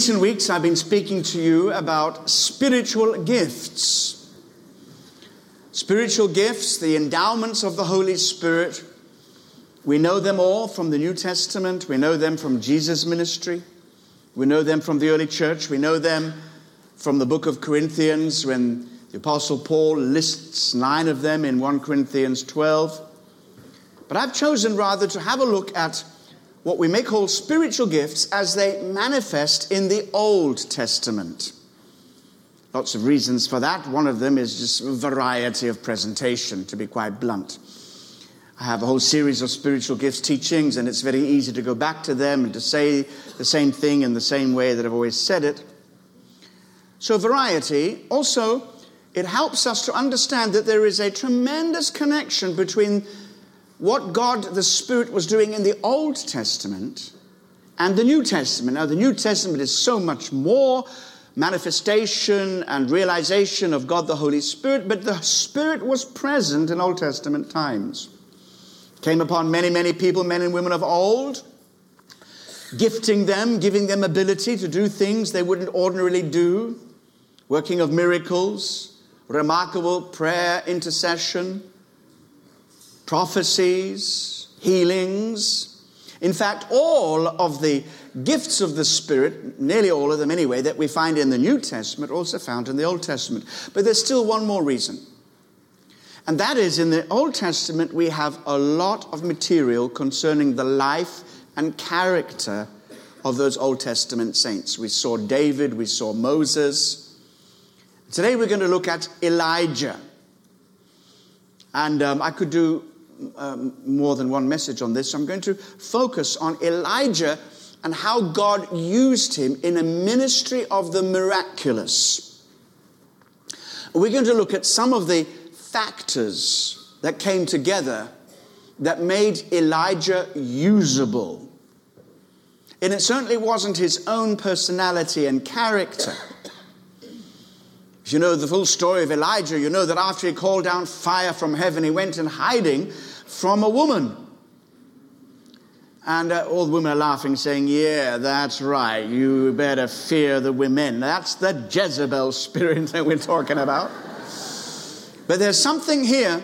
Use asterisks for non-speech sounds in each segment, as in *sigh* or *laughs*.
Recent weeks, I've been speaking to you about spiritual gifts. Spiritual gifts, the endowments of the Holy Spirit. We know them all from the New Testament. We know them from Jesus' ministry. We know them from the early church. We know them from the book of Corinthians when the Apostle Paul lists nine of them in 1 Corinthians 12. But I've chosen rather to have a look at what we may call spiritual gifts as they manifest in the Old Testament. Lots of reasons for that. One of them is just variety of presentation, to be quite blunt. I have a whole series of spiritual gifts teachings, and it's very easy to go back to them and to say the same thing in the same way that I've always said it. So, variety. Also, it helps us to understand that there is a tremendous connection between what God the Spirit was doing in the Old Testament and the New Testament. Now, the New Testament is so much more manifestation and realization of God the Holy Spirit, but the Spirit was present in Old Testament times. Came upon many, many people, men and women of old, gifting them, giving them ability to do things they wouldn't ordinarily do, working of miracles, remarkable prayer, intercession prophecies, healings. In fact, all of the gifts of the Spirit, nearly all of them anyway, that we find in the New Testament, also found in the Old Testament. But there's still one more reason. And that is in the Old Testament, we have a lot of material concerning the life and character of those Old Testament saints. We saw David, we saw Moses. Today we're going to look at Elijah. And um, I could do um, more than one message on this. I'm going to focus on Elijah and how God used him in a ministry of the miraculous. We're going to look at some of the factors that came together that made Elijah usable. And it certainly wasn't his own personality and character. If you know the full story of Elijah, you know that after he called down fire from heaven, he went in hiding from a woman. And uh, all the women are laughing, saying, Yeah, that's right. You better fear the women. That's the Jezebel spirit that we're talking about. But there's something here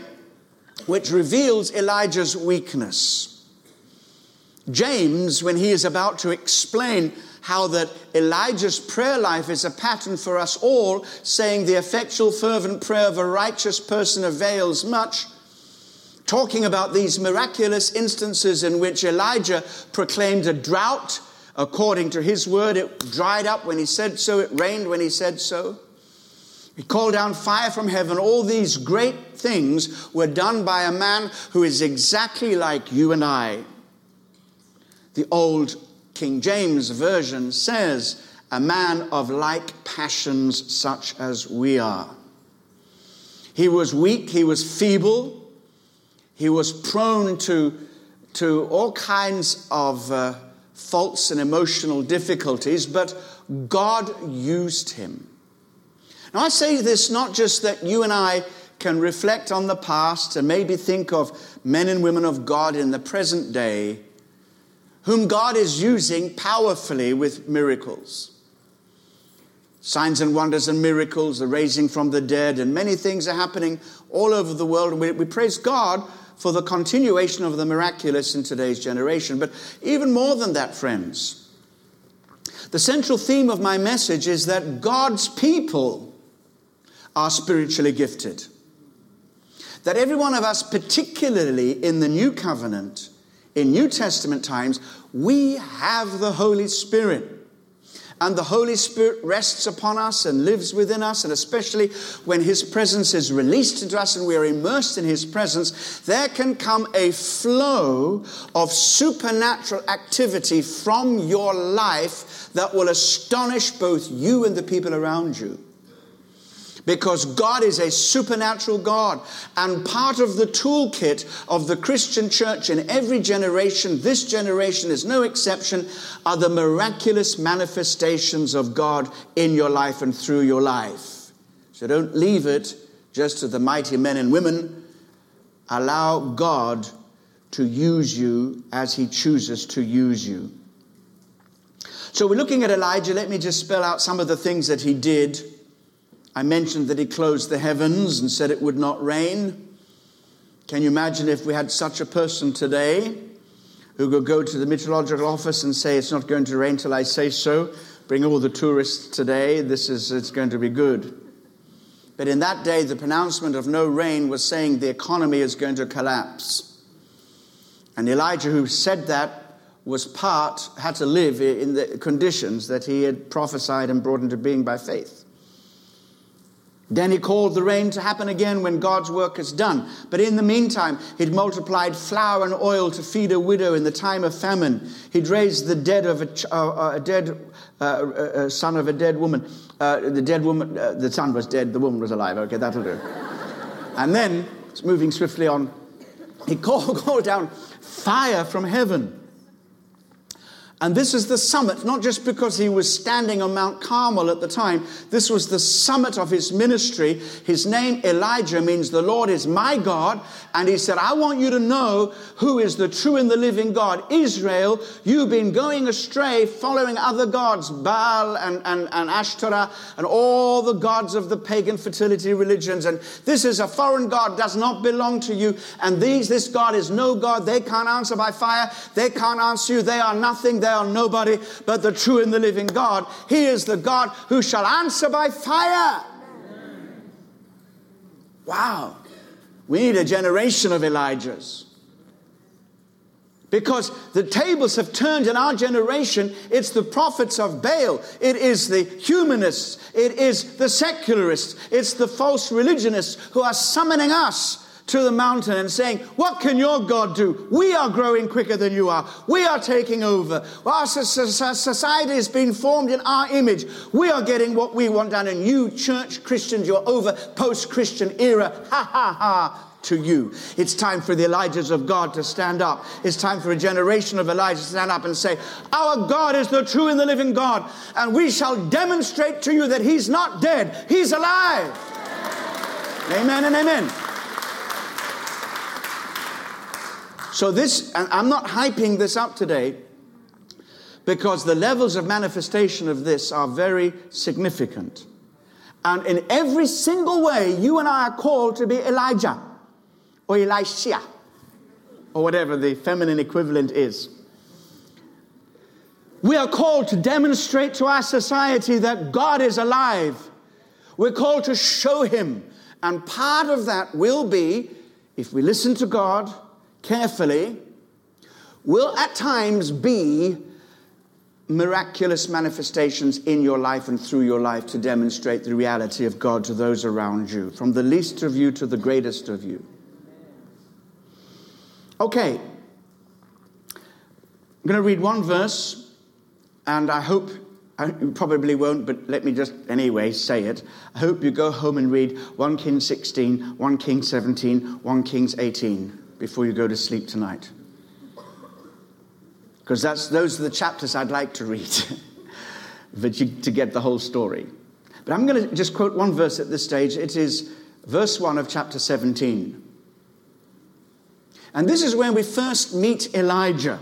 which reveals Elijah's weakness. James, when he is about to explain how that Elijah's prayer life is a pattern for us all, saying the effectual, fervent prayer of a righteous person avails much, talking about these miraculous instances in which Elijah proclaimed a drought. According to his word, it dried up when he said so, it rained when he said so. He called down fire from heaven. All these great things were done by a man who is exactly like you and I. The old King James Version says, a man of like passions such as we are. He was weak, he was feeble, he was prone to, to all kinds of uh, faults and emotional difficulties, but God used him. Now, I say this not just that you and I can reflect on the past and maybe think of men and women of God in the present day whom God is using powerfully with miracles. Signs and wonders and miracles, the raising from the dead, and many things are happening all over the world. We, we praise God for the continuation of the miraculous in today's generation. But even more than that, friends, the central theme of my message is that God's people are spiritually gifted. That every one of us, particularly in the new covenant, in New Testament times, we have the Holy Spirit and the Holy Spirit rests upon us and lives within us, and especially when His presence is released into us and we are immersed in His presence, there can come a flow of supernatural activity from your life that will astonish both you and the people around you because God is a supernatural God. And part of the toolkit of the Christian church in every generation, this generation is no exception, are the miraculous manifestations of God in your life and through your life. So don't leave it just to the mighty men and women. Allow God to use you as He chooses to use you. So we're looking at Elijah. Let me just spell out some of the things that he did. I mentioned that he closed the heavens and said it would not rain. Can you imagine if we had such a person today who could go to the meteorological office and say, It's not going to rain till I say so? Bring all the tourists today. This is, it's going to be good. But in that day, the pronouncement of no rain was saying the economy is going to collapse. And Elijah, who said that, was part, had to live in the conditions that he had prophesied and brought into being by faith. Then he called the rain to happen again when God's work is done. But in the meantime, he'd multiplied flour and oil to feed a widow in the time of famine. He'd raised the dead of a, uh, a dead uh, uh, uh, son of a dead woman. Uh, the dead woman, uh, the son was dead, the woman was alive. Okay, that'll do. and then, moving swiftly on, he *laughs* called, called down fire from heaven and this is the summit, not just because he was standing on Mount Carmel at the time. This was the summit of his ministry. His name, Elijah, means the Lord is my God. And he said, I want you to know who is the true and the living God. Israel, you've been going astray, following other gods, Baal and, and, and Ashtoreth, and all the gods of the pagan fertility religions. And this is a foreign God, does not belong to you. And these, this God is no God. They can't answer by fire. They can't answer you. They are nothing they are nobody but the true and the living God. He is the God who shall answer by fire. Wow. We need a generation of Elijahs. Because the tables have turned in our generation. It's the prophets of Baal. It is the humanists. It is the secularists. It's the false religionists who are summoning us to the mountain and saying, What can your God do? We are growing quicker than you are. We are taking over. Our society has been formed in our image. We are getting what we want done. And you, church Christians, you're over post Christian era. Ha ha ha to you. It's time for the Elijahs of God to stand up. It's time for a generation of Elijahs to stand up and say, Our God is the true and the living God, and we shall demonstrate to you that He's not dead, He's alive. Amen and amen. So, this, and I'm not hyping this up today because the levels of manifestation of this are very significant. And in every single way, you and I are called to be Elijah or Elisha or whatever the feminine equivalent is. We are called to demonstrate to our society that God is alive. We're called to show Him. And part of that will be, if we listen to God, carefully will at times be miraculous manifestations in your life and through your life to demonstrate the reality of God to those around you, from the least of you to the greatest of you. Okay, I'm going to read one verse, and I hope I probably won't, but let me just anyway say it. I hope you go home and read 1 Kings 16, 1 Kings 17, 1 Kings 18 before you go to sleep tonight. Because that's, those are the chapters I'd like to read *laughs* but you, to get the whole story. But I'm going to just quote one verse at this stage. It is verse 1 of chapter 17. And this is when we first meet Elijah.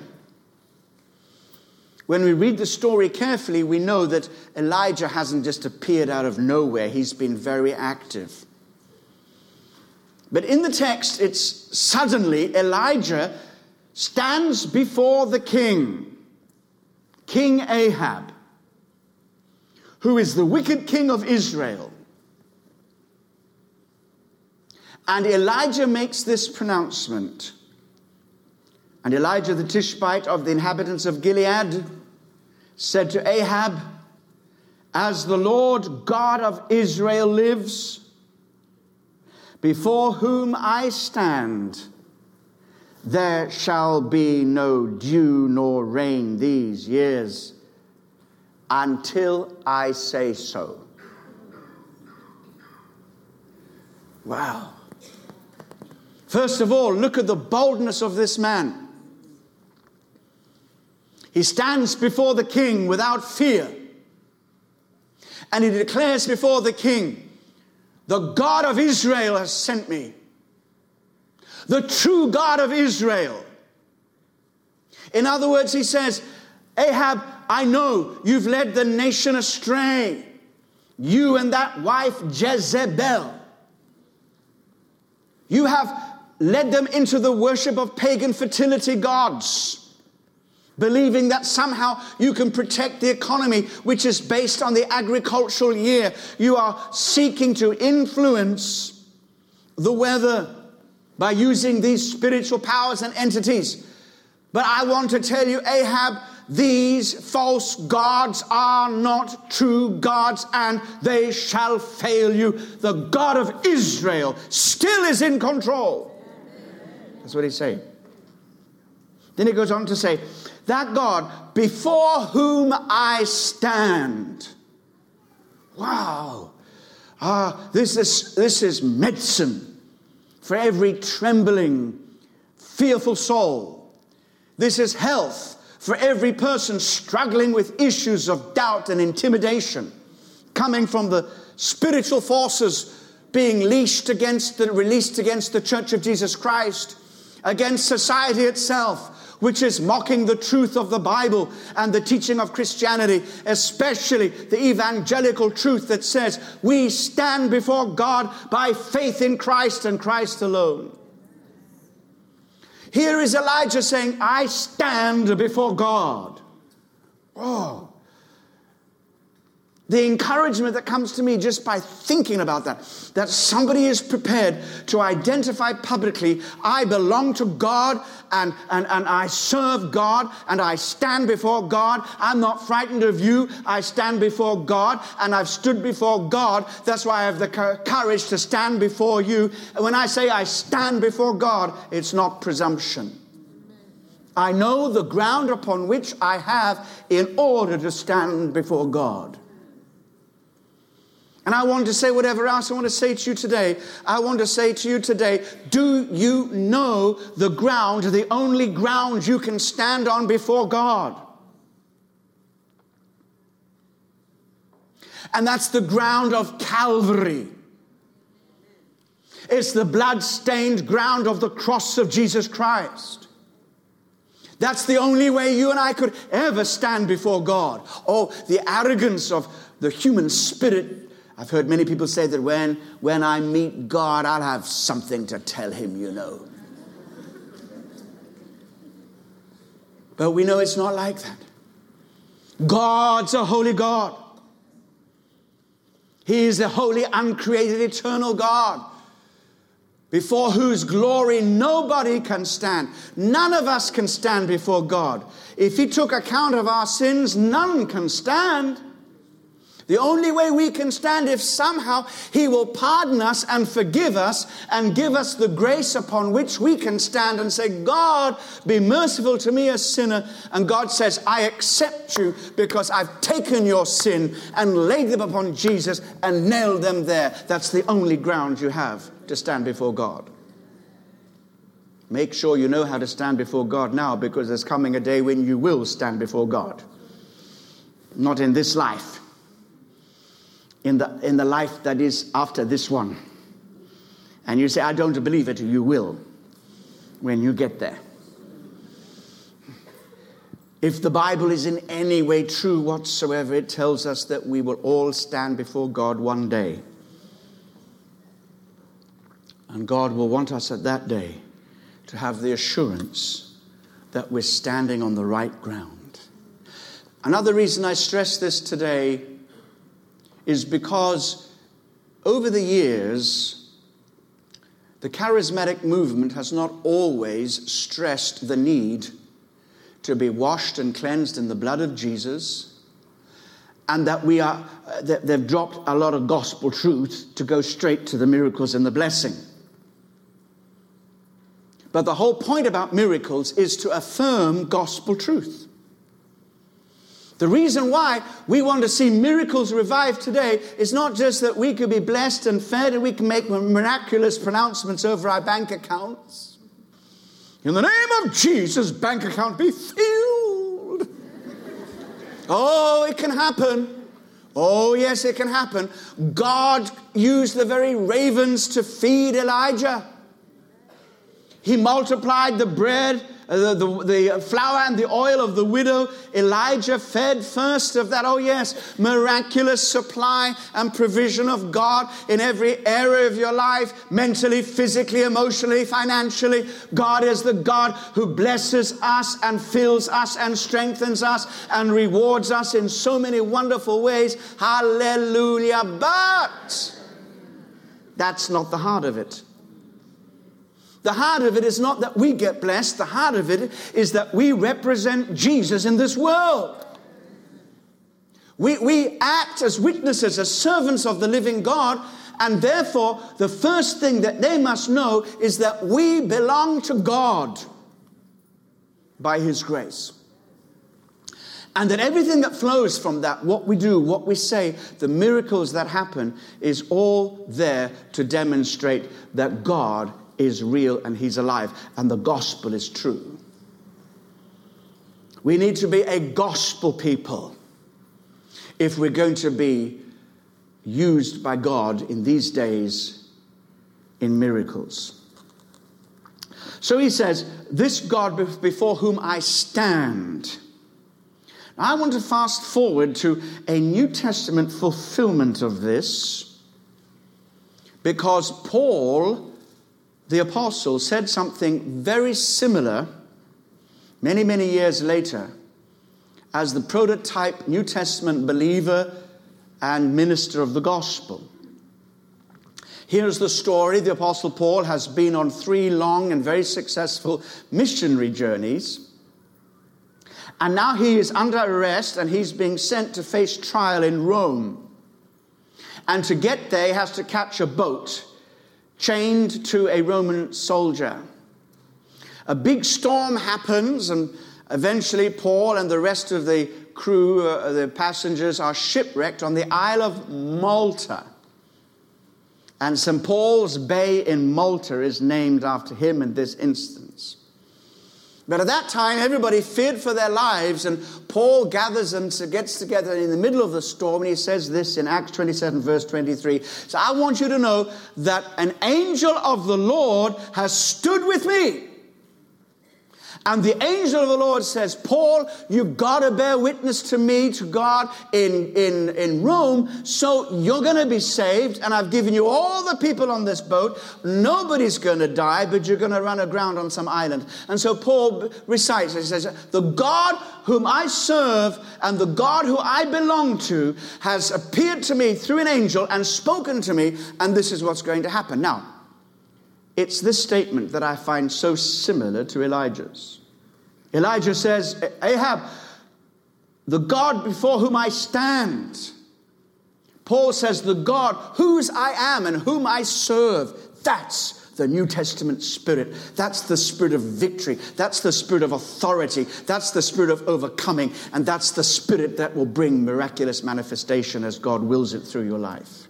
When we read the story carefully, we know that Elijah hasn't just appeared out of nowhere, he's been very active. But in the text, it's suddenly Elijah stands before the king, King Ahab, who is the wicked king of Israel. And Elijah makes this pronouncement. And Elijah the Tishbite of the inhabitants of Gilead said to Ahab, As the Lord God of Israel lives, before whom I stand, there shall be no dew nor rain these years until I say so. Wow. First of all, look at the boldness of this man. He stands before the king without fear. And he declares before the king, the God of Israel has sent me. The true God of Israel. In other words, he says, Ahab, I know you've led the nation astray. You and that wife Jezebel. You have led them into the worship of pagan fertility gods believing that somehow you can protect the economy, which is based on the agricultural year. You are seeking to influence the weather by using these spiritual powers and entities. But I want to tell you, Ahab, these false gods are not true gods and they shall fail you. The God of Israel still is in control. That's what he's saying. Then he goes on to say, That God before whom I stand. Wow. Ah, this is, this is medicine for every trembling, fearful soul. This is health for every person struggling with issues of doubt and intimidation coming from the spiritual forces being leashed against the, released against the church of Jesus Christ, against society itself, which is mocking the truth of the Bible and the teaching of Christianity, especially the evangelical truth that says we stand before God by faith in Christ and Christ alone. Here is Elijah saying, I stand before God. Oh, the encouragement that comes to me just by thinking about that, that somebody is prepared to identify publicly, I belong to God and, and, and I serve God and I stand before God. I'm not frightened of you. I stand before God and I've stood before God. That's why I have the courage to stand before you. And when I say I stand before God, it's not presumption. I know the ground upon which I have in order to stand before God. And I want to say whatever else I want to say to you today. I want to say to you today do you know the ground, the only ground you can stand on before God? And that's the ground of Calvary. It's the blood stained ground of the cross of Jesus Christ. That's the only way you and I could ever stand before God. Oh, the arrogance of the human spirit I've heard many people say that when, when I meet God, I'll have something to tell him, you know. But we know it's not like that. God's a holy God. He is a holy, uncreated, eternal God before whose glory nobody can stand. None of us can stand before God. If He took account of our sins, none can stand. The only way we can stand if somehow He will pardon us and forgive us and give us the grace upon which we can stand and say, God, be merciful to me, a sinner. And God says, I accept you because I've taken your sin and laid them upon Jesus and nailed them there. That's the only ground you have to stand before God. Make sure you know how to stand before God now because there's coming a day when you will stand before God. Not in this life in the, in the life that is after this one. And you say, I don't believe it, you will when you get there. If the Bible is in any way true whatsoever, it tells us that we will all stand before God one day. And God will want us at that day to have the assurance that we're standing on the right ground. Another reason I stress this today is because over the years, the charismatic movement has not always stressed the need to be washed and cleansed in the blood of Jesus, and that we are, uh, they've dropped a lot of gospel truth to go straight to the miracles and the blessing. But the whole point about miracles is to affirm gospel truth. The reason why we want to see miracles revived today is not just that we could be blessed and fed and we can make miraculous pronouncements over our bank accounts. In the name of Jesus, bank account be filled. oh, it can happen. Oh, yes, it can happen. God used the very ravens to feed Elijah. He multiplied the bread Uh, the, the, the, flour and the oil of the widow. Elijah fed first of that. Oh, yes, miraculous supply and provision of God in every area of your life mentally, physically, emotionally, financially. God is the God who blesses us and fills us and strengthens us and rewards us in so many wonderful ways. Hallelujah. But that's not the heart of it. The heart of it is not that we get blessed, the heart of it is that we represent Jesus in this world. We, we act as witnesses, as servants of the living God, and therefore the first thing that they must know is that we belong to God by His grace. And that everything that flows from that, what we do, what we say, the miracles that happen, is all there to demonstrate that God is real and He's alive, and the gospel is true. We need to be a gospel people if we're going to be used by God in these days in miracles. So he says, This God before whom I stand. Now, I want to fast forward to a New Testament fulfillment of this because Paul the apostle said something very similar many, many years later as the prototype New Testament believer and minister of the gospel. Here's the story the Apostle Paul has been on three long and very successful missionary journeys. And now he is under arrest and he's being sent to face trial in Rome. And to get there, he has to catch a boat chained to a Roman soldier. A big storm happens, and eventually Paul and the rest of the crew, uh, the passengers, are shipwrecked on the Isle of Malta. And St. Paul's Bay in Malta is named after him in this instance. But at that time, everybody feared for their lives, and Paul gathers them, gets together in the middle of the storm, and he says this in Acts 27, verse 23. So I want you to know that an angel of the Lord has stood with me and the angel of the Lord says, Paul, you've got to bear witness to me, to God in, in, in Rome, so you're going to be saved. And I've given you all the people on this boat. Nobody's going to die, but you're going to run aground on some island. And so Paul recites, he says, The God whom I serve and the God who I belong to has appeared to me through an angel and spoken to me, and this is what's going to happen. Now, it's this statement that I find so similar to Elijah's. Elijah says, Ahab, the God before whom I stand. Paul says, the God whose I am and whom I serve. That's the New Testament spirit. That's the spirit of victory. That's the spirit of authority. That's the spirit of overcoming. And that's the spirit that will bring miraculous manifestation as God wills it through your life.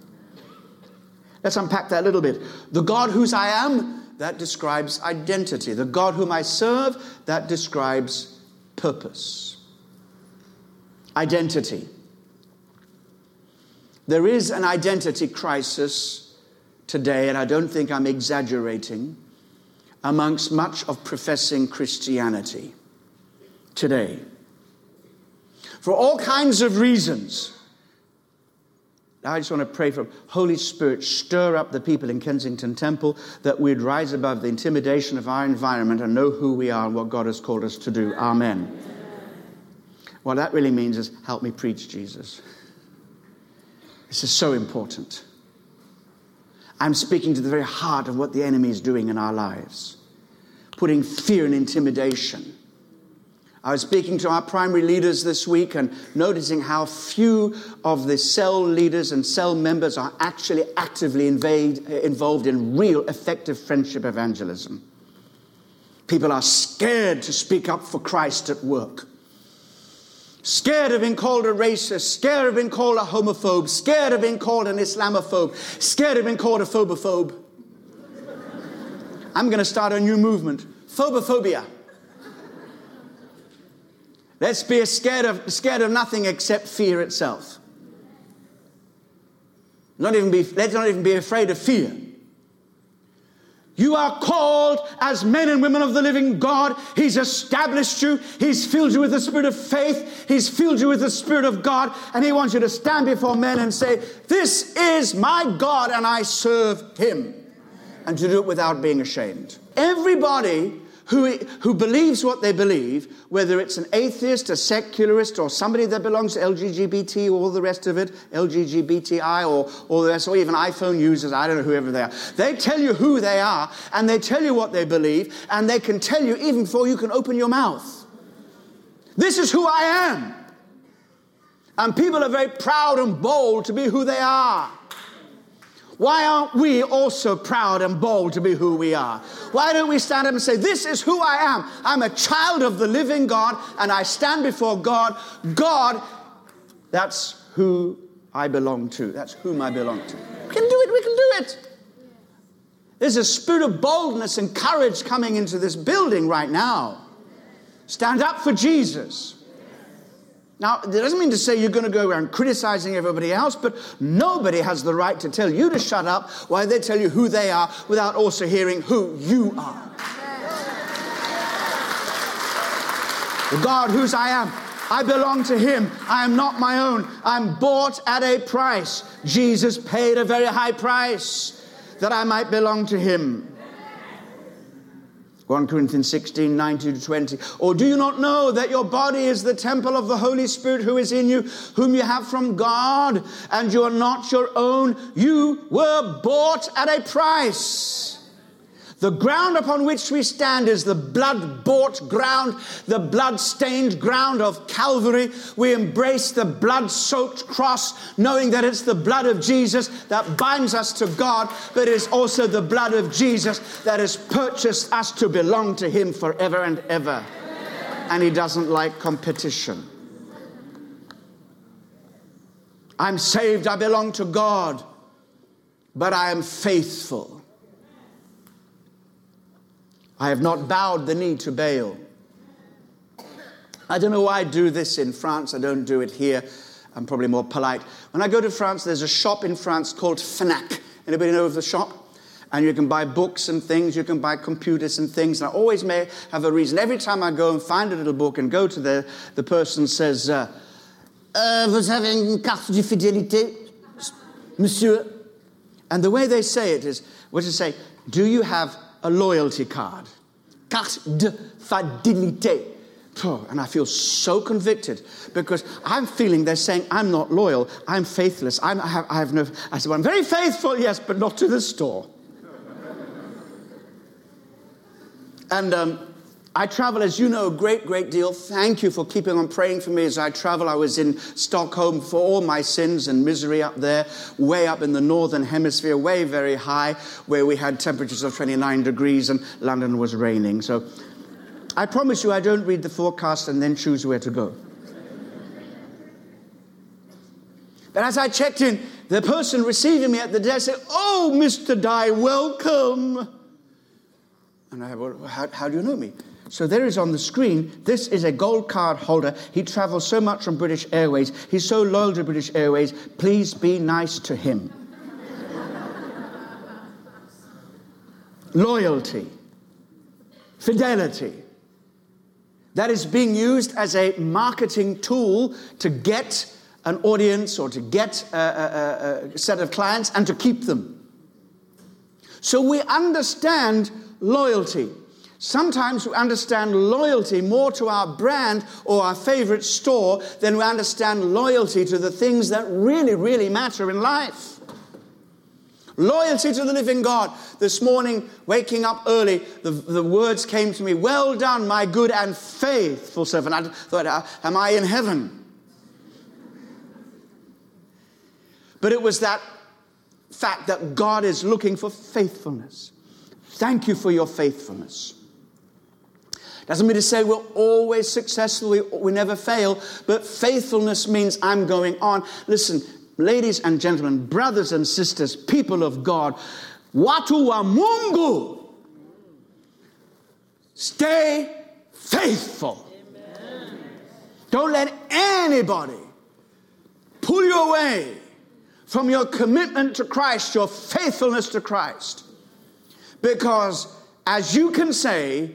Let's unpack that a little bit. The God whose I am, that describes identity. The God whom I serve, that describes purpose. Identity. There is an identity crisis today, and I don't think I'm exaggerating, amongst much of professing Christianity today. For all kinds of reasons. I just want to pray for Holy Spirit, stir up the people in Kensington Temple that we'd rise above the intimidation of our environment and know who we are and what God has called us to do. Amen. What that really means is help me preach Jesus. This is so important. I'm speaking to the very heart of what the enemy is doing in our lives, putting fear and intimidation I was speaking to our primary leaders this week and noticing how few of the cell leaders and cell members are actually actively invade, involved in real effective friendship evangelism. People are scared to speak up for Christ at work. Scared of being called a racist, scared of being called a homophobe, scared of being called an Islamophobe, scared of being called a phobophobe. I'm going to start a new movement phobophobia. Let's be scared of, scared of nothing except fear itself. Not even be, let's not even be afraid of fear. You are called as men and women of the living God. He's established you. He's filled you with the spirit of faith. He's filled you with the spirit of God. And He wants you to stand before men and say, This is my God and I serve Him. And to do it without being ashamed. Everybody who, who believes what they believe, whether it's an atheist, a secularist, or somebody that belongs to LGBT, or all the rest of it, LGBTI, or all the rest, or even iPhone users, I don't know whoever they are. They tell you who they are, and they tell you what they believe, and they can tell you even before you can open your mouth. This is who I am. And people are very proud and bold to be who they are. Why aren't we also proud and bold to be who we are? Why don't we stand up and say, This is who I am? I'm a child of the living God, and I stand before God. God, that's who I belong to. That's whom I belong to. We can do it, we can do it. There's a spirit of boldness and courage coming into this building right now. Stand up for Jesus. Now, it doesn't mean to say you're going to go around criticizing everybody else, but nobody has the right to tell you to shut up while they tell you who they are without also hearing who you are. The God whose I am. I belong to Him. I am not my own. I'm bought at a price. Jesus paid a very high price that I might belong to Him. 1 Corinthians 16, 19 to 20. Or do you not know that your body is the temple of the Holy Spirit who is in you, whom you have from God, and you are not your own? You were bought at a price. The ground upon which we stand is the blood bought ground, the blood stained ground of Calvary. We embrace the blood soaked cross, knowing that it's the blood of Jesus that binds us to God, but it's also the blood of Jesus that has purchased us to belong to Him forever and ever. And He doesn't like competition. I'm saved, I belong to God, but I am faithful. I have not bowed the knee to Baal. I don't know why I do this in France. I don't do it here. I'm probably more polite. When I go to France, there's a shop in France called Fnac. Anybody know of the shop? And you can buy books and things, you can buy computers and things. And I always may have a reason. Every time I go and find a little book and go to the, the person says, uh, uh, Vous avez une carte de fidélité, monsieur? And the way they say it is, what to say, do you have a loyalty card. Carte de fidélité. Oh, and I feel so convicted because I'm feeling they're saying I'm not loyal, I'm faithless. I'm, I, have, I have no. I said, well, I'm very faithful, yes, but not to the store. and um, I travel, as you know, a great, great deal. Thank you for keeping on praying for me as I travel. I was in Stockholm for all my sins and misery up there, way up in the northern hemisphere, way very high, where we had temperatures of 29 degrees and London was raining. So I promise you, I don't read the forecast and then choose where to go. But as I checked in, the person receiving me at the desk said, Oh, Mr. Dye, welcome. And I, well, how, how do you know me? So there is on the screen, this is a gold card holder. He travels so much on British Airways. He's so loyal to British Airways. Please be nice to him. Loyalty, fidelity. That is being used as a marketing tool to get an audience or to get a, a, a set of clients and to keep them. So we understand loyalty. Sometimes we understand loyalty more to our brand or our favorite store than we understand loyalty to the things that really, really matter in life. Loyalty to the living God. This morning, waking up early, the, the words came to me Well done, my good and faithful servant. I thought, uh, Am I in heaven? But it was that fact that God is looking for faithfulness. Thank you for your faithfulness. Doesn't mean to say we're always successful, we, we never fail, but faithfulness means I'm going on. Listen, ladies and gentlemen, brothers and sisters, people of God, watu wa Mungu, stay faithful. Amen. Don't let anybody pull you away from your commitment to Christ, your faithfulness to Christ. Because as you can say,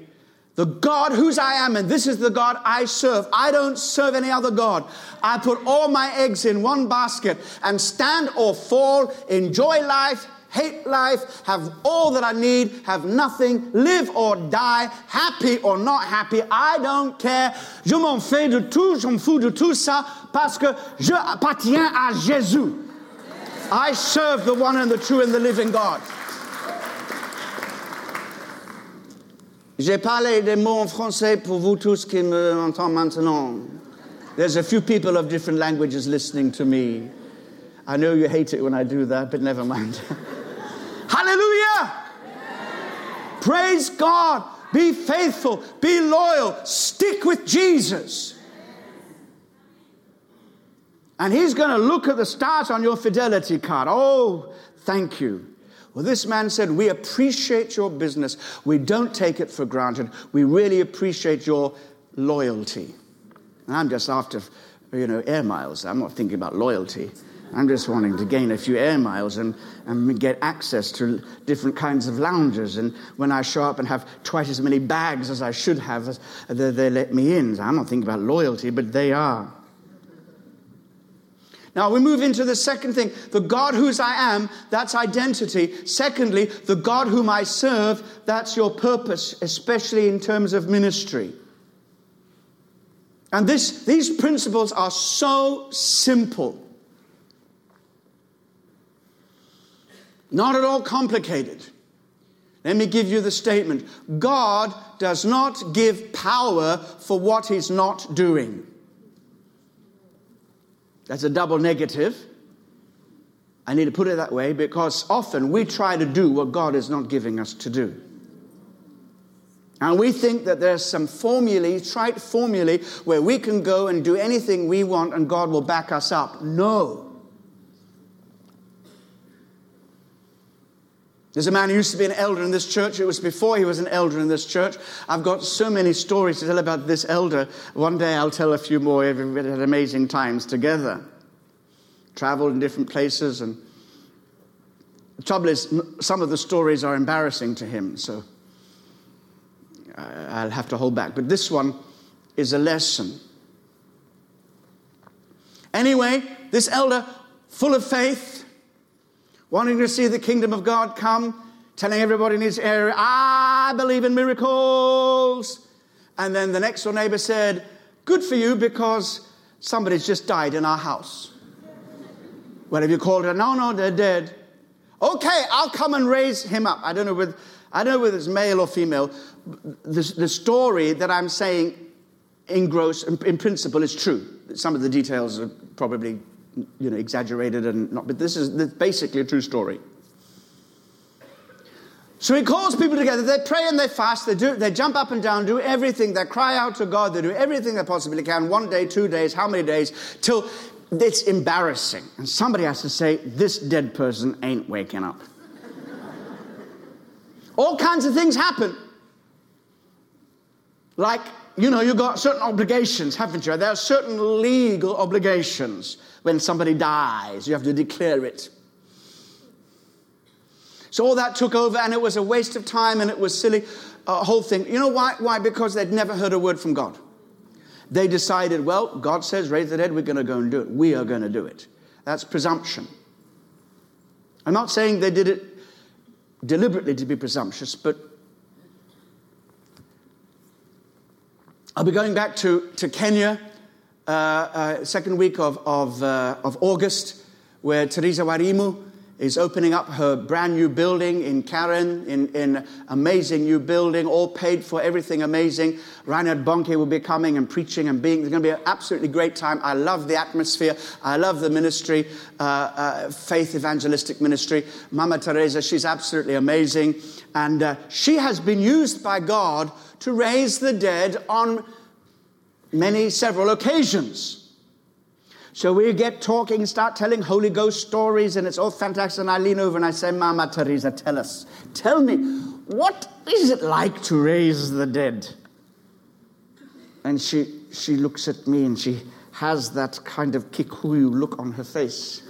the God whose I am, and this is the God I serve. I don't serve any other God. I put all my eggs in one basket and stand or fall, enjoy life, hate life, have all that I need, have nothing, live or die, happy or not happy. I don't care. Je m'en fais de tout, je m'en fous de tout ça parce que je appartiens à Jésus. I serve the one and the true and the living God. J'ai parlé des mots en français pour vous tous qui m'entendent maintenant. There's a few people of different languages listening to me. I know you hate it when I do that, but never mind. *laughs* Hallelujah! Praise God. Be faithful. Be loyal. Stick with Jesus. And He's going to look at the stars on your fidelity card. Oh, thank you. Well, this man said, We appreciate your business. We don't take it for granted. We really appreciate your loyalty. And I'm just after, you know, air miles. I'm not thinking about loyalty. I'm just wanting to gain a few air miles and, and get access to different kinds of lounges. And when I show up and have twice as many bags as I should have, they, they let me in. I'm not thinking about loyalty, but they are. Now we move into the second thing. The God whose I am, that's identity. Secondly, the God whom I serve, that's your purpose, especially in terms of ministry. And this, these principles are so simple. Not at all complicated. Let me give you the statement God does not give power for what he's not doing. That's a double negative. I need to put it that way because often we try to do what God is not giving us to do. And we think that there's some formulae, trite formulae, where we can go and do anything we want and God will back us up. No. There's a man who used to be an elder in this church. It was before he was an elder in this church. I've got so many stories to tell about this elder. One day I'll tell a few more. We've had amazing times together. Traveled in different places. And the trouble is, some of the stories are embarrassing to him, so uh, I'll have to hold back. But this one is a lesson. Anyway, this elder, full of faith, wanting to see the kingdom of God come, telling everybody in his area, I believe in miracles. And then the next door neighbor said, Good for you because somebody's just died in our house. What have you called it? No, no, they're dead. Okay, I'll come and raise him up. I don't know whether, I don't know whether it's male or female. The, the story that I'm saying in gross, in, in principle, is true. Some of the details are probably you know, exaggerated and not, but this is basically a true story. So he calls people together. They pray and they fast. They do. They jump up and down, do everything. They cry out to God. They do everything they possibly can. One day, two days, how many days? Till it's embarrassing, and somebody has to say, "This dead person ain't waking up." *laughs* All kinds of things happen. Like you know, you've got certain obligations, haven't you? There are certain legal obligations when somebody dies. You have to declare it. So all that took over, and it was a waste of time, and it was silly, uh, whole thing. You know why? Why? Because they'd never heard a word from God. They decided, well, God says, raise the dead, we're going to go and do it. We are going to do it. That's presumption. I'm not saying they did it deliberately to be presumptuous, but I'll be going back to, to Kenya uh, uh, second week of, of, uh, of August, where Teresa Wairimu is opening up her brand new building in Karen, in, in amazing new building, all paid for, everything amazing. Reinhard Bonnke will be coming and preaching and being. It's going to be an absolutely great time. I love the atmosphere. I love the ministry, uh, uh, faith evangelistic ministry. Mama Teresa, she's absolutely amazing. And uh, she has been used by God to raise the dead on many, several occasions. So we get talking, start telling Holy Ghost stories, and it's all fantastic. And I lean over and I say, Mama Teresa, tell us, tell me, what is it like to raise the dead? And she, she looks at me and she has that kind of Kikuyu look on her face.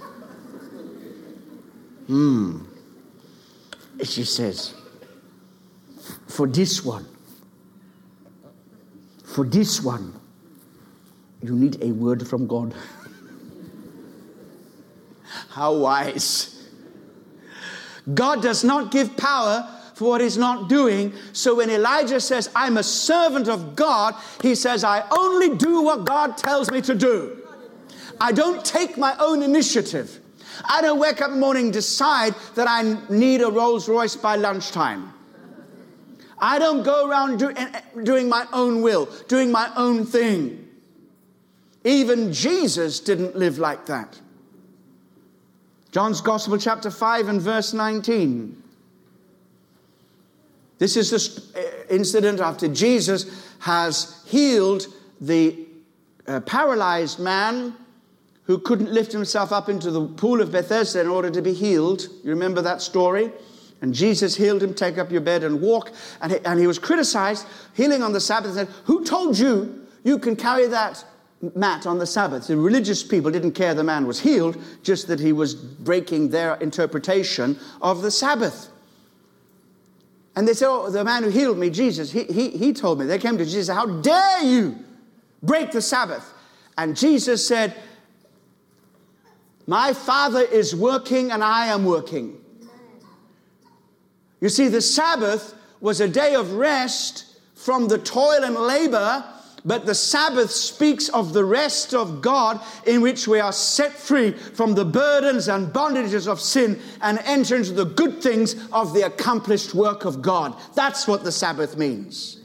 Hmm. She says, for this one, for this one, you need a word from God. How wise. God does not give power for what he's not doing. So when Elijah says, I'm a servant of God, he says, I only do what God tells me to do. I don't take my own initiative. I don't wake up in the morning decide that I need a Rolls Royce by lunchtime. I don't go around do, eh, eh, doing my own will, doing my own thing. Even Jesus didn't live like that. John's Gospel, chapter 5, and verse 19. This is the uh, incident after Jesus has healed the uh, paralyzed man who couldn't lift himself up into the pool of Bethesda in order to be healed. You remember that story? And Jesus healed him, take up your bed and walk. And he, and he was criticized, healing on the Sabbath, and said, Who told you you can carry that mat on the Sabbath? The religious people didn't care the man was healed, just that he was breaking their interpretation of the Sabbath. And they said, Oh, the man who healed me, Jesus, he, he, he told me. They came to Jesus, How dare you break the Sabbath? And Jesus said, my Father is working and I am working. You see, the Sabbath was a day of rest from the toil and labor, but the Sabbath speaks of the rest of God in which we are set free from the burdens and bondages of sin and enter into the good things of the accomplished work of God. That's what the Sabbath means.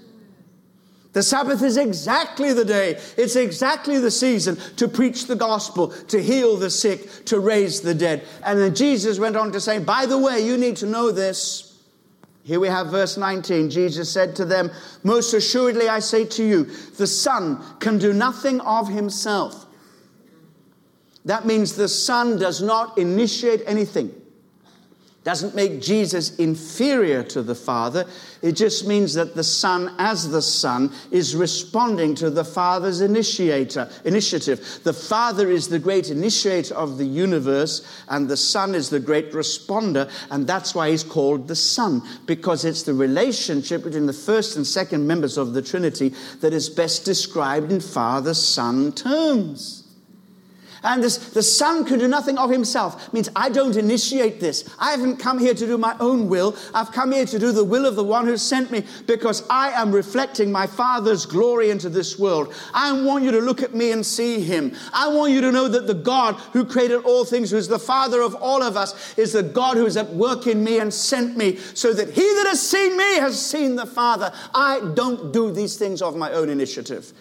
The Sabbath is exactly the day, it's exactly the season to preach the gospel, to heal the sick, to raise the dead. And then Jesus went on to say, By the way, you need to know this. Here we have verse 19. Jesus said to them, Most assuredly I say to you, the Son can do nothing of himself. That means the Son does not initiate anything doesn't make Jesus inferior to the Father. It just means that the Son, as the Son, is responding to the Father's initiator, initiative. The Father is the great initiator of the universe, and the Son is the great responder, and that's why he's called the Son, because it's the relationship between the first and second members of the Trinity that is best described in Father Son terms. And this, the Son can do nothing of himself. It means I don't initiate this. I haven't come here to do my own will. I've come here to do the will of the one who sent me because I am reflecting my Father's glory into this world. I want you to look at me and see him. I want you to know that the God who created all things, who is the Father of all of us, is the God who is at work in me and sent me so that he that has seen me has seen the Father. I don't do these things of my own initiative.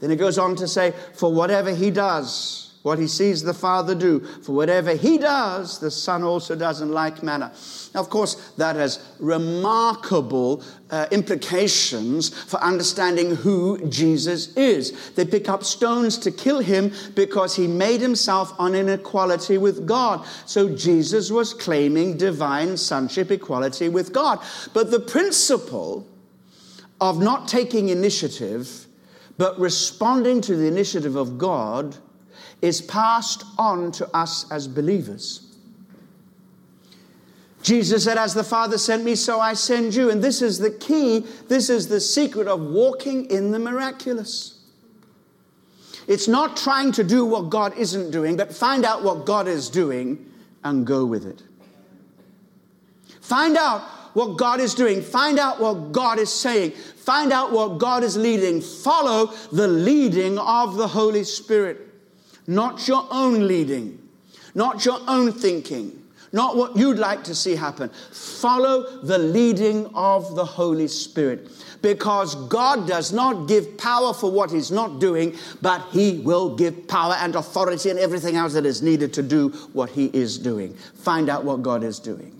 Then he goes on to say, For whatever he does, what he sees the Father do. For whatever he does, the Son also does in like manner. Now, of course, that has remarkable uh, implications for understanding who Jesus is. They pick up stones to kill him because he made himself on inequality with God. So Jesus was claiming divine sonship equality with God. But the principle of not taking initiative, but responding to the initiative of God is passed on to us as believers. Jesus said, As the Father sent me, so I send you. And this is the key, this is the secret of walking in the miraculous. It's not trying to do what God isn't doing, but find out what God is doing and go with it. Find out what God is doing. Find out what God is saying. Find out what God is leading. Follow the leading of the Holy Spirit not your own leading, not your own thinking, not what you'd like to see happen. Follow the leading of the Holy Spirit. Because God does not give power for what He's not doing, but He will give power and authority and everything else that is needed to do what He is doing. Find out what God is doing.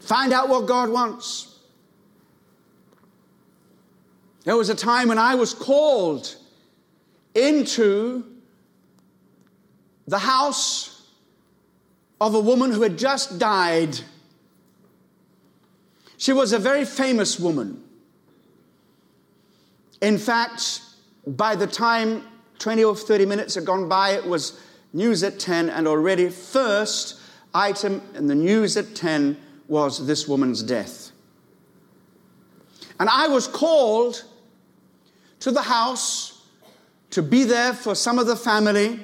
Find out what God wants. There was a time when I was called into the house of a woman who had just died. She was a very famous woman. In fact, by the time 20 or 30 minutes had gone by, it was news at 10, and already first item in the news at 10 was this woman's death. And I was called to the house to be there for some of the family.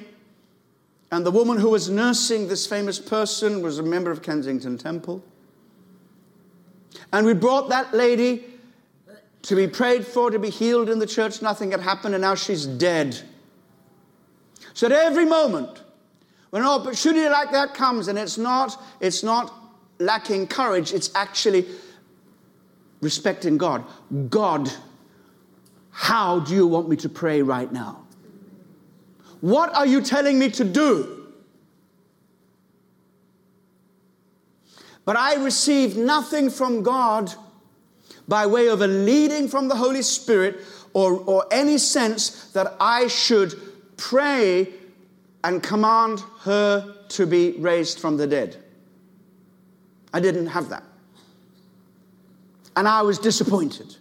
And the woman who was nursing this famous person was a member of Kensington Temple. And we brought that lady to be prayed for, to be healed in the church. Nothing had happened, and now she's dead. So at every moment, when oh, an opportunity like that comes, and it's not, it's not lacking courage, it's actually respecting God. God, how do you want me to pray right now? What are you telling me to do? But I received nothing from God by way of a leading from the Holy Spirit or, or any sense that I should pray and command her to be raised from the dead. I didn't have that. And I was disappointed.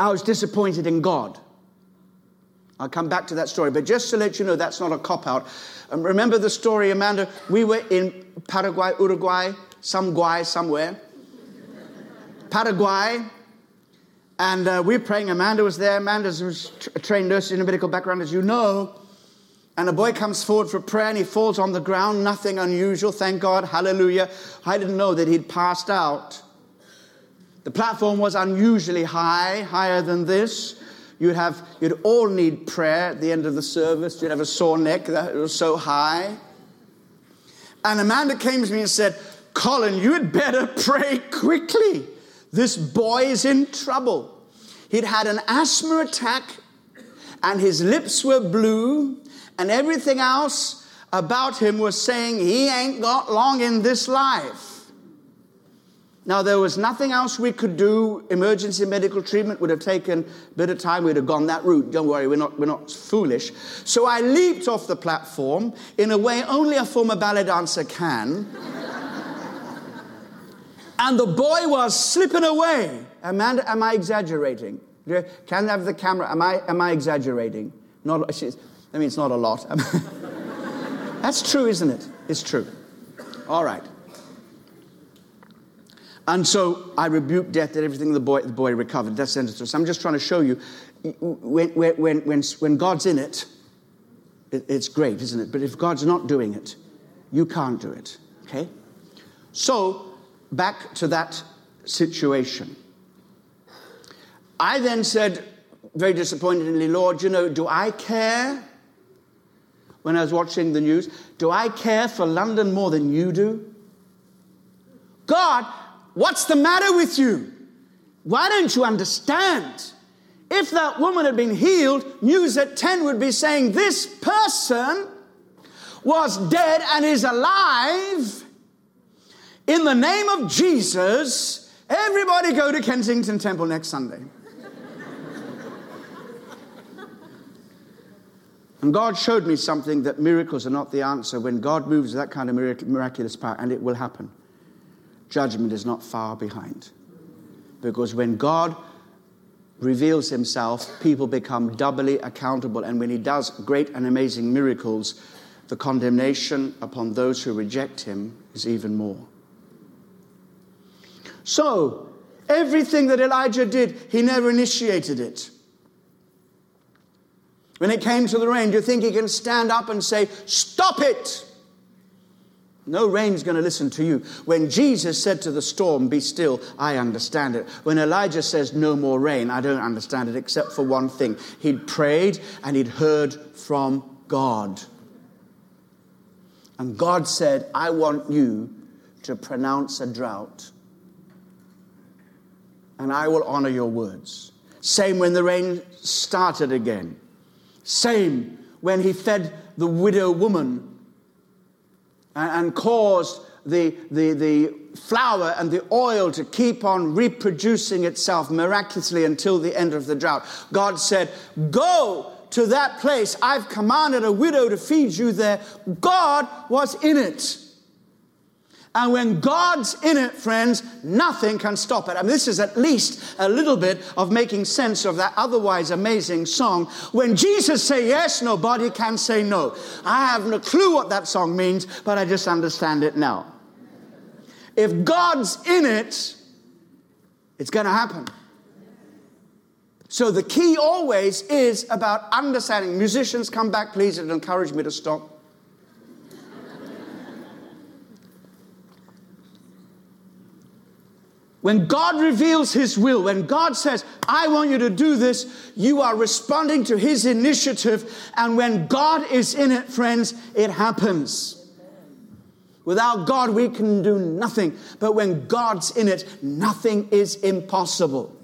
I was disappointed in God. I'll come back to that story, but just to let you know, that's not a cop out. Um, remember the story, Amanda? We were in Paraguay, Uruguay, some guy somewhere. Paraguay. And uh, we were praying. Amanda was there. Amanda's a trained nurse in a medical background, as you know. And a boy comes forward for prayer and he falls on the ground. Nothing unusual, thank God. Hallelujah. I didn't know that he'd passed out. The platform was unusually high, higher than this. You'd have, you'd all need prayer at the end of the service. You'd have a sore neck that was so high. And Amanda came to me and said, Colin, you'd better *laughs* pray quickly. This boy is in trouble. He'd had an asthma attack and his lips were blue and everything else about him was saying he ain't got long in this life. Now, there was nothing else we could do. Emergency medical treatment would have taken a bit of time. We'd have gone that route. Don't worry, we're not, we're not foolish. So I leaped off the platform in a way only a former ballet dancer can. *laughs* and the boy was slipping away. Amanda, am I exaggerating? Can I have the camera? Am I, am I exaggerating? Not, I mean, it's not a lot. *laughs* That's true, isn't it? It's true. All right. And so I rebuked death, did everything, the boy, the boy recovered. That's the end of the story. I'm just trying to show you when, when, when, when God's in it, it, it's great, isn't it? But if God's not doing it, you can't do it. Okay? So, back to that situation. I then said, very disappointingly, Lord, you know, do I care? When I was watching the news, do I care for London more than you do? God, What's the matter with you? Why don't you understand? If that woman had been healed, News at 10 would be saying, This person was dead and is alive. In the name of Jesus, everybody go to Kensington Temple next Sunday. and God showed me something that miracles are not the answer. When God moves that kind of miraculous power, and it will happen judgment is not far behind. Because when God reveals himself, people become doubly accountable. And when he does great and amazing miracles, the condemnation upon those who reject him is even more. So, everything that Elijah did, he never initiated it. When it came to the rain, do you think he can stand up and say, Stop it? No rain's going to listen to you. When Jesus said to the storm, Be still, I understand it. When Elijah says, No more rain, I don't understand it except for one thing. He'd prayed and he'd heard from God. And God said, I want you to pronounce a drought. And I will honor your words. Same when the rain started again. Same when he fed the widow woman and caused the, the, the flour and the oil to keep on reproducing itself miraculously until the end of the drought. God said, Go to that place. I've commanded a widow to feed you there. God was in it. And when God's in it, friends, nothing can stop it. I mean, this is at least a little bit of making sense of that otherwise amazing song. When Jesus say yes, nobody can say no. I have no clue what that song means, but I just understand it now. If God's in it, it's going to happen. So the key always is about understanding. Musicians, come back, please, and encourage me to stop. When God reveals His will, when God says, I want you to do this, you are responding to His initiative. And when God is in it, friends, it happens. Without God, we can do nothing. But when God's in it, nothing is impossible.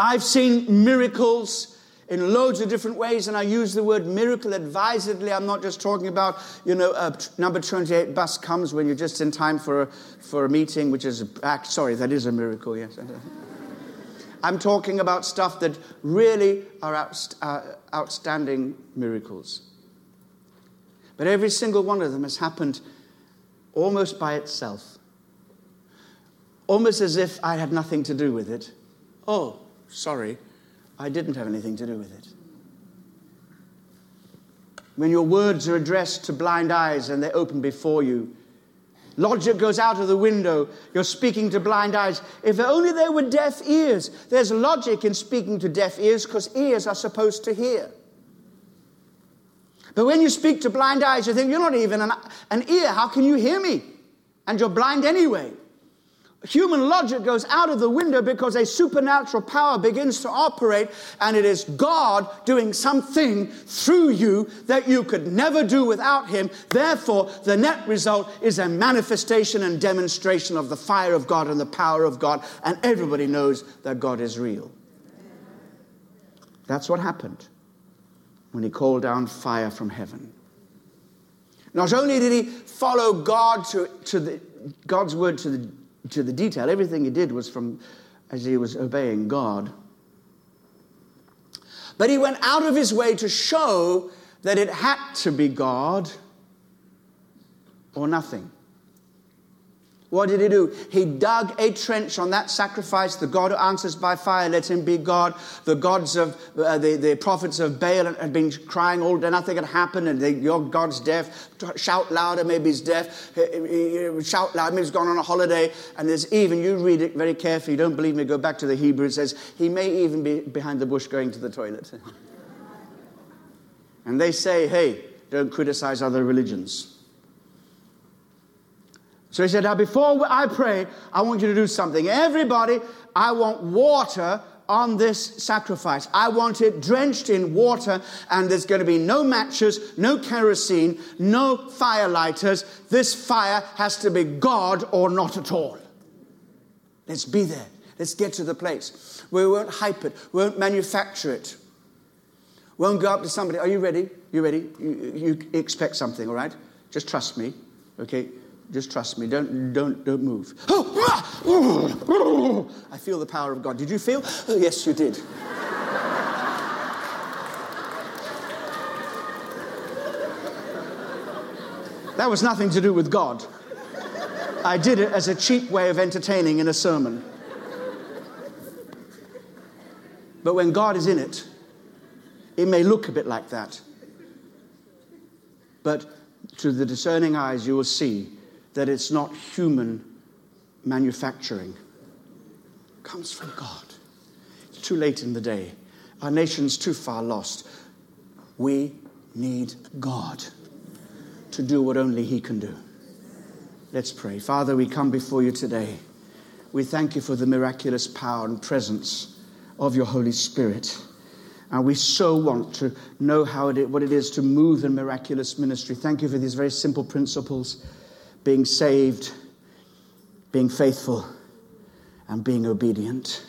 I've seen miracles in loads of different ways, and I use the word miracle advisedly. I'm not just talking about, you know, a number 28 bus comes when you're just in time for a, for a meeting, which is, a, sorry, that is a miracle, yes. *laughs* I'm talking about stuff that really are uh, outstanding miracles. But every single one of them has happened almost by itself, almost as if I had nothing to do with it. Oh, sorry, I didn't have anything to do with it. When your words are addressed to blind eyes and they open before you, logic goes out of the window. You're speaking to blind eyes. If only there were deaf ears. There's logic in speaking to deaf ears because ears are supposed to hear. But when you speak to blind eyes, you think, You're not even an, an ear. How can you hear me? And you're blind anyway. Human logic goes out of the window because a supernatural power begins to operate, and it is God doing something through you that you could never do without Him. Therefore, the net result is a manifestation and demonstration of the fire of God and the power of God, and everybody knows that God is real. That's what happened when He called down fire from heaven. Not only did He follow God to, to the, God's word to the to the detail. Everything he did was from as he was obeying God. But he went out of his way to show that it had to be God or nothing. What did he do? He dug a trench on that sacrifice. The God who answers by fire, let him be God. The gods of uh, the, the prophets of Baal had been crying all day, nothing had happened, and they, your God's deaf. Shout louder, maybe he's deaf. Shout louder, maybe he's gone on a holiday. And there's even, you read it very carefully, you don't believe me, go back to the Hebrew. It says, he may even be behind the bush going to the toilet. *laughs* and they say, hey, don't criticize other religions. So he said, Now, before I pray, I want you to do something. Everybody, I want water on this sacrifice. I want it drenched in water, and there's going to be no matches, no kerosene, no fire lighters. This fire has to be God or not at all. Let's be there. Let's get to the place. We won't hype it, we won't manufacture it. We won't go up to somebody, Are you ready? You ready? You, you expect something, all right? Just trust me, okay? Just trust me. Don't, don't, don't move. *gasps* I feel the power of God. Did you feel? Oh, yes, you did. That was nothing to do with God. I did it as a cheap way of entertaining in a sermon. But when God is in it, it may look a bit like that. But to the discerning eyes, you will see that it's not human manufacturing. It comes from God. It's too late in the day. Our nation's too far lost. We need God to do what only He can do. Let's pray. Father, we come before you today. We thank you for the miraculous power and presence of your Holy Spirit. And we so want to know how it, what it is to move in miraculous ministry. Thank you for these very simple principles being saved, being faithful, and being obedient.